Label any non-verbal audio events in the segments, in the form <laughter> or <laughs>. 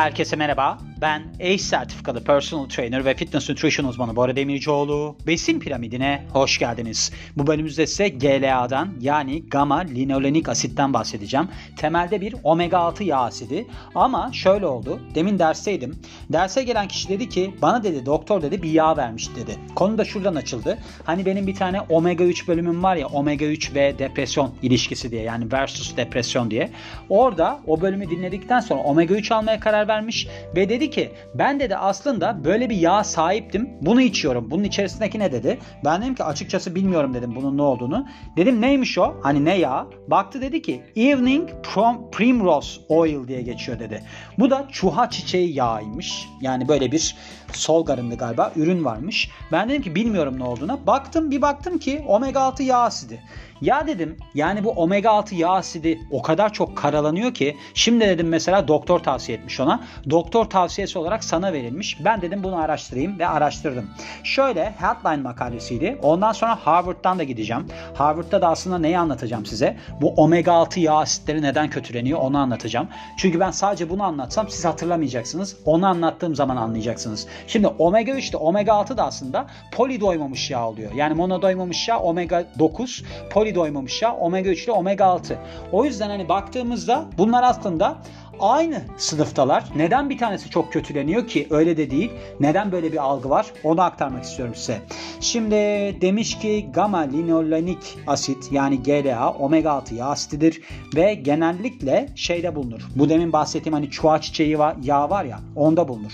Herkese merhaba. Ben ACE sertifikalı personal trainer ve fitness nutrition uzmanı Bora Demircioğlu. Besin piramidine hoş geldiniz. Bu bölümümüzde size GLA'dan yani gamma linolenik asitten bahsedeceğim. Temelde bir omega 6 yağ asidi ama şöyle oldu. Demin dersteydim. Derse gelen kişi dedi ki bana dedi doktor dedi bir yağ vermiş dedi. Konu da şuradan açıldı. Hani benim bir tane omega 3 bölümüm var ya omega 3 ve depresyon ilişkisi diye yani versus depresyon diye. Orada o bölümü dinledikten sonra omega 3 almaya karar vermiş ve dedi ki ben dedi aslında böyle bir yağ sahiptim. Bunu içiyorum. Bunun içerisindeki ne dedi? Ben dedim ki açıkçası bilmiyorum dedim bunun ne olduğunu. Dedim neymiş o? Hani ne yağ? Baktı dedi ki Evening Prom Primrose Oil diye geçiyor dedi. Bu da çuha çiçeği yağıymış. Yani böyle bir Solgar'ında galiba ürün varmış. Ben dedim ki bilmiyorum ne olduğuna. Baktım bir baktım ki omega 6 yağ asidi. Ya dedim yani bu omega 6 yağ asidi o kadar çok karalanıyor ki şimdi dedim mesela doktor tavsiye etmiş ona. Doktor tavsiyesi olarak sana verilmiş. Ben dedim bunu araştırayım ve araştırdım. Şöyle Healthline makalesiydi. Ondan sonra Harvard'dan da gideceğim. Harvard'da da aslında neyi anlatacağım size? Bu omega 6 yağ asitleri neden kötüleniyor onu anlatacağım. Çünkü ben sadece bunu anlatsam siz hatırlamayacaksınız. Onu anlattığım zaman anlayacaksınız. Şimdi omega 3 de omega 6 da aslında polidoymamış yağ oluyor. Yani monodoymamış yağ omega 9, polidoymamış yağ omega 3 ile omega 6. O yüzden hani baktığımızda bunlar aslında aynı sınıftalar. Neden bir tanesi çok kötüleniyor ki öyle de değil. Neden böyle bir algı var? Onu aktarmak istiyorum size. Şimdi demiş ki gamma linolenik asit yani GLA omega 6 yağ asitidir ve genellikle şeyde bulunur. Bu demin bahsettiğim hani çuha çiçeği yağ var ya onda bulunur.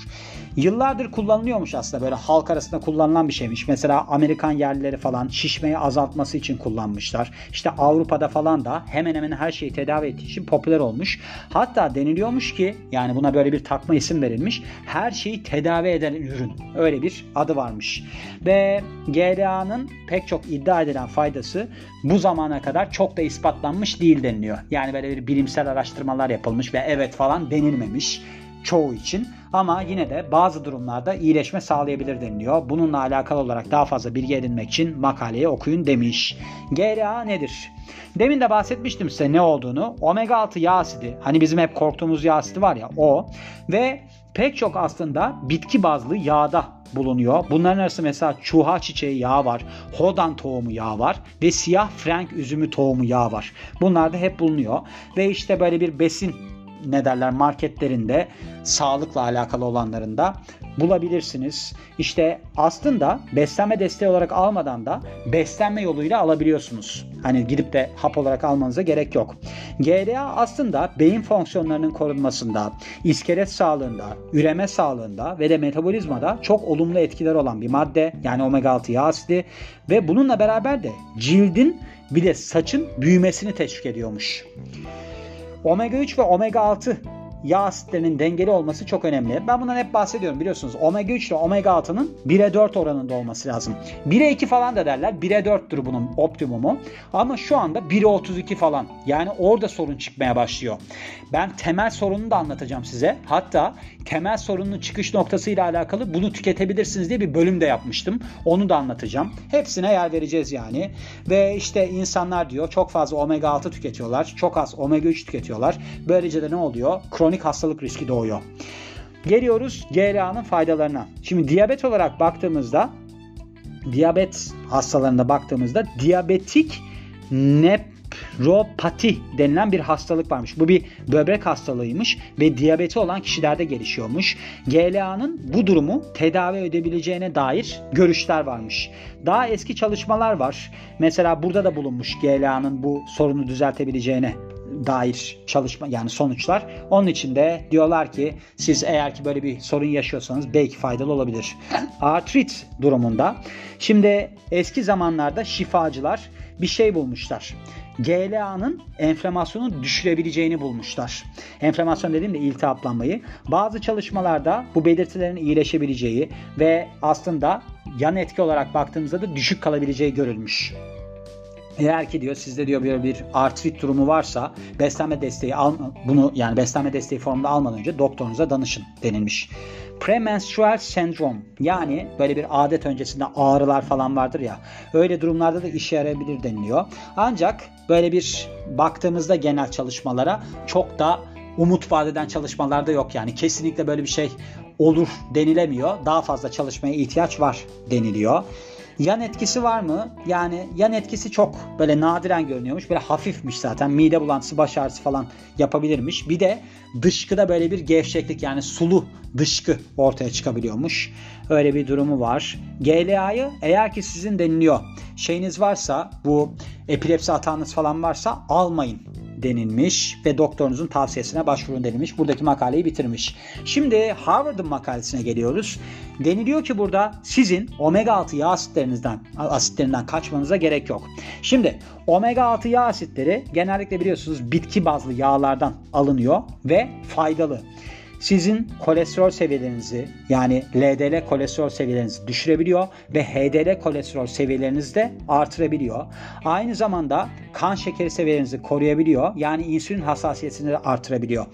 Yıllardır kullanılıyormuş aslında böyle halk arasında kullanılan bir şeymiş. Mesela Amerikan yerlileri falan şişmeyi azaltması için kullanmışlar. İşte Avrupa'da falan da hemen hemen her şeyi tedavi ettiği için popüler olmuş. Hatta deniliyormuş ki yani buna böyle bir takma isim verilmiş. Her şeyi tedavi eden ürün. Öyle bir adı varmış. Ve GLA'nın pek çok iddia edilen faydası bu zamana kadar çok da ispatlanmış değil deniliyor. Yani böyle bir bilimsel araştırmalar yapılmış ve evet falan denilmemiş çoğu için ama yine de bazı durumlarda iyileşme sağlayabilir deniliyor. Bununla alakalı olarak daha fazla bilgi edinmek için makaleyi okuyun demiş. GLA nedir? Demin de bahsetmiştim size ne olduğunu. Omega 6 yağ asidi. Hani bizim hep korktuğumuz yağ asidi var ya o. Ve pek çok aslında bitki bazlı yağda bulunuyor. Bunların arasında mesela çuha çiçeği yağı var, hodan tohumu yağı var ve siyah frank üzümü tohumu yağı var. Bunlar da hep bulunuyor. Ve işte böyle bir besin ne derler marketlerinde sağlıkla alakalı olanlarında bulabilirsiniz. İşte aslında beslenme desteği olarak almadan da beslenme yoluyla alabiliyorsunuz. Hani gidip de hap olarak almanıza gerek yok. GDA aslında beyin fonksiyonlarının korunmasında, iskelet sağlığında, üreme sağlığında ve de metabolizmada çok olumlu etkiler olan bir madde. Yani omega 6 yağ asidi ve bununla beraber de cildin bir de saçın büyümesini teşvik ediyormuş. Omega 3 ve omega 6 yağ asitlerinin dengeli olması çok önemli. Ben bundan hep bahsediyorum biliyorsunuz. Omega 3 ile omega 6'nın 1'e 4 oranında olması lazım. 1'e 2 falan da derler. 1'e 4'tür bunun optimumu. Ama şu anda 1'e 32 falan. Yani orada sorun çıkmaya başlıyor. Ben temel sorunu da anlatacağım size. Hatta temel sorunun çıkış noktasıyla alakalı bunu tüketebilirsiniz diye bir bölüm de yapmıştım. Onu da anlatacağım. Hepsine yer vereceğiz yani. Ve işte insanlar diyor çok fazla omega 6 tüketiyorlar. Çok az omega 3 tüketiyorlar. Böylece de ne oluyor? Kronik hastalık riski doğuyor. Geliyoruz GLA'nın faydalarına. Şimdi diyabet olarak baktığımızda diyabet hastalarında baktığımızda diyabetik nep nefropati denilen bir hastalık varmış. Bu bir böbrek hastalığıymış ve diyabeti olan kişilerde gelişiyormuş. GLA'nın bu durumu tedavi edebileceğine dair görüşler varmış. Daha eski çalışmalar var. Mesela burada da bulunmuş GLA'nın bu sorunu düzeltebileceğine dair çalışma yani sonuçlar. Onun için de diyorlar ki siz eğer ki böyle bir sorun yaşıyorsanız belki faydalı olabilir. <laughs> Artrit durumunda şimdi eski zamanlarda şifacılar bir şey bulmuşlar. GLA'nın enflamasyonu düşürebileceğini bulmuşlar. Enflamasyon dediğimde iltihaplanmayı. Bazı çalışmalarda bu belirtilerin iyileşebileceği ve aslında yan etki olarak baktığımızda da düşük kalabileceği görülmüş. Eğer ki diyor sizde diyor bir, bir artrit durumu varsa beslenme desteği al, bunu yani beslenme desteği formunda almadan önce doktorunuza danışın denilmiş. Premenstrual sendrom yani böyle bir adet öncesinde ağrılar falan vardır ya öyle durumlarda da işe yarayabilir deniliyor. Ancak böyle bir baktığımızda genel çalışmalara çok da umut vadeden çalışmalar da yok yani. Kesinlikle böyle bir şey olur denilemiyor. Daha fazla çalışmaya ihtiyaç var deniliyor. Yan etkisi var mı? Yani yan etkisi çok böyle nadiren görünüyormuş. Böyle hafifmiş zaten. Mide bulantısı, baş ağrısı falan yapabilirmiş. Bir de dışkıda böyle bir gevşeklik yani sulu dışkı ortaya çıkabiliyormuş. Öyle bir durumu var. GLA'yı eğer ki sizin deniliyor şeyiniz varsa bu epilepsi atağınız falan varsa almayın denilmiş ve doktorunuzun tavsiyesine başvurun denilmiş. Buradaki makaleyi bitirmiş. Şimdi Harvard'ın makalesine geliyoruz. Deniliyor ki burada sizin omega 6 yağ asitlerinizden asitlerinden kaçmanıza gerek yok. Şimdi omega 6 yağ asitleri genellikle biliyorsunuz bitki bazlı yağlardan alınıyor ve faydalı sizin kolesterol seviyelerinizi yani LDL kolesterol seviyelerinizi düşürebiliyor ve HDL kolesterol seviyelerinizi de artırabiliyor. Aynı zamanda kan şekeri seviyelerinizi koruyabiliyor. Yani insülin hassasiyetini de artırabiliyor.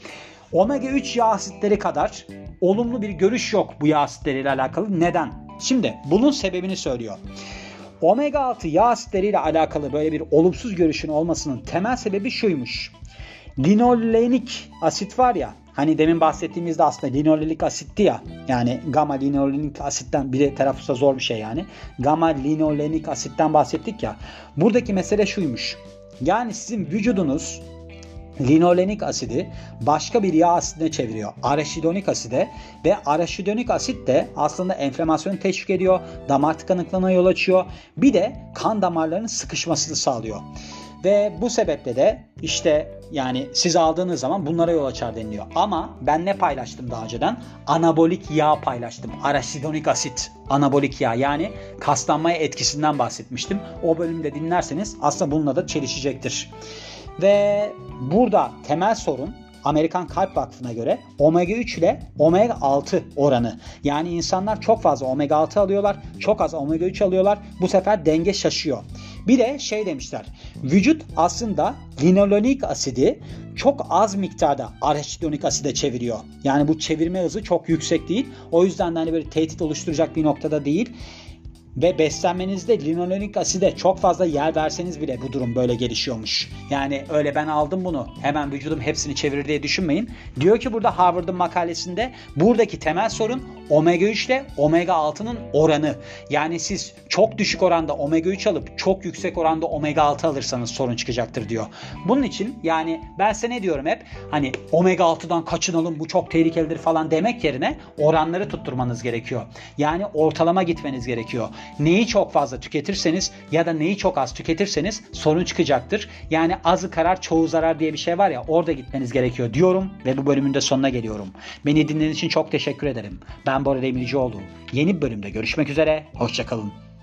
Omega 3 yağ asitleri kadar olumlu bir görüş yok bu yağ asitleriyle alakalı. Neden? Şimdi bunun sebebini söylüyor. Omega 6 yağ asitleriyle alakalı böyle bir olumsuz görüşün olmasının temel sebebi şuymuş. Linolenik asit var ya Hani demin bahsettiğimizde aslında linolenik asitti ya. Yani gamma linolenik asitten bir de telaffuza zor bir şey yani. Gamma linolenik asitten bahsettik ya. Buradaki mesele şuymuş. Yani sizin vücudunuz linolenik asidi başka bir yağ asidine çeviriyor. Araşidonik aside ve araşidonik asit de aslında enflamasyonu teşvik ediyor. Damar tıkanıklığına yol açıyor. Bir de kan damarlarının sıkışmasını sağlıyor. Ve bu sebeple de işte yani siz aldığınız zaman bunlara yol açar deniliyor. Ama ben ne paylaştım daha önceden? Anabolik yağ paylaştım. Arasidonik asit anabolik yağ yani kaslanmaya etkisinden bahsetmiştim. O bölümde dinlerseniz aslında bununla da çelişecektir. Ve burada temel sorun Amerikan Kalp Vakfı'na göre omega 3 ile omega 6 oranı. Yani insanlar çok fazla omega 6 alıyorlar, çok az omega 3 alıyorlar. Bu sefer denge şaşıyor. Bir de şey demişler. Vücut aslında linolenik asidi çok az miktarda arachidonik aside çeviriyor. Yani bu çevirme hızı çok yüksek değil. O yüzden de hani böyle tehdit oluşturacak bir noktada değil ve beslenmenizde linolenik aside çok fazla yer verseniz bile bu durum böyle gelişiyormuş. Yani öyle ben aldım bunu hemen vücudum hepsini çevirir diye düşünmeyin. Diyor ki burada Harvard'ın makalesinde buradaki temel sorun omega 3 ile omega 6'nın oranı. Yani siz çok düşük oranda omega 3 alıp çok yüksek oranda omega 6 alırsanız sorun çıkacaktır diyor. Bunun için yani ben size ne diyorum hep hani omega 6'dan kaçınalım bu çok tehlikelidir falan demek yerine oranları tutturmanız gerekiyor. Yani ortalama gitmeniz gerekiyor. Neyi çok fazla tüketirseniz ya da neyi çok az tüketirseniz sorun çıkacaktır. Yani azı karar çoğu zarar diye bir şey var ya orada gitmeniz gerekiyor diyorum ve bu bölümün de sonuna geliyorum. Beni dinlediğiniz için çok teşekkür ederim. Ben Bora Demircioğlu. Yeni bir bölümde görüşmek üzere. Hoşçakalın.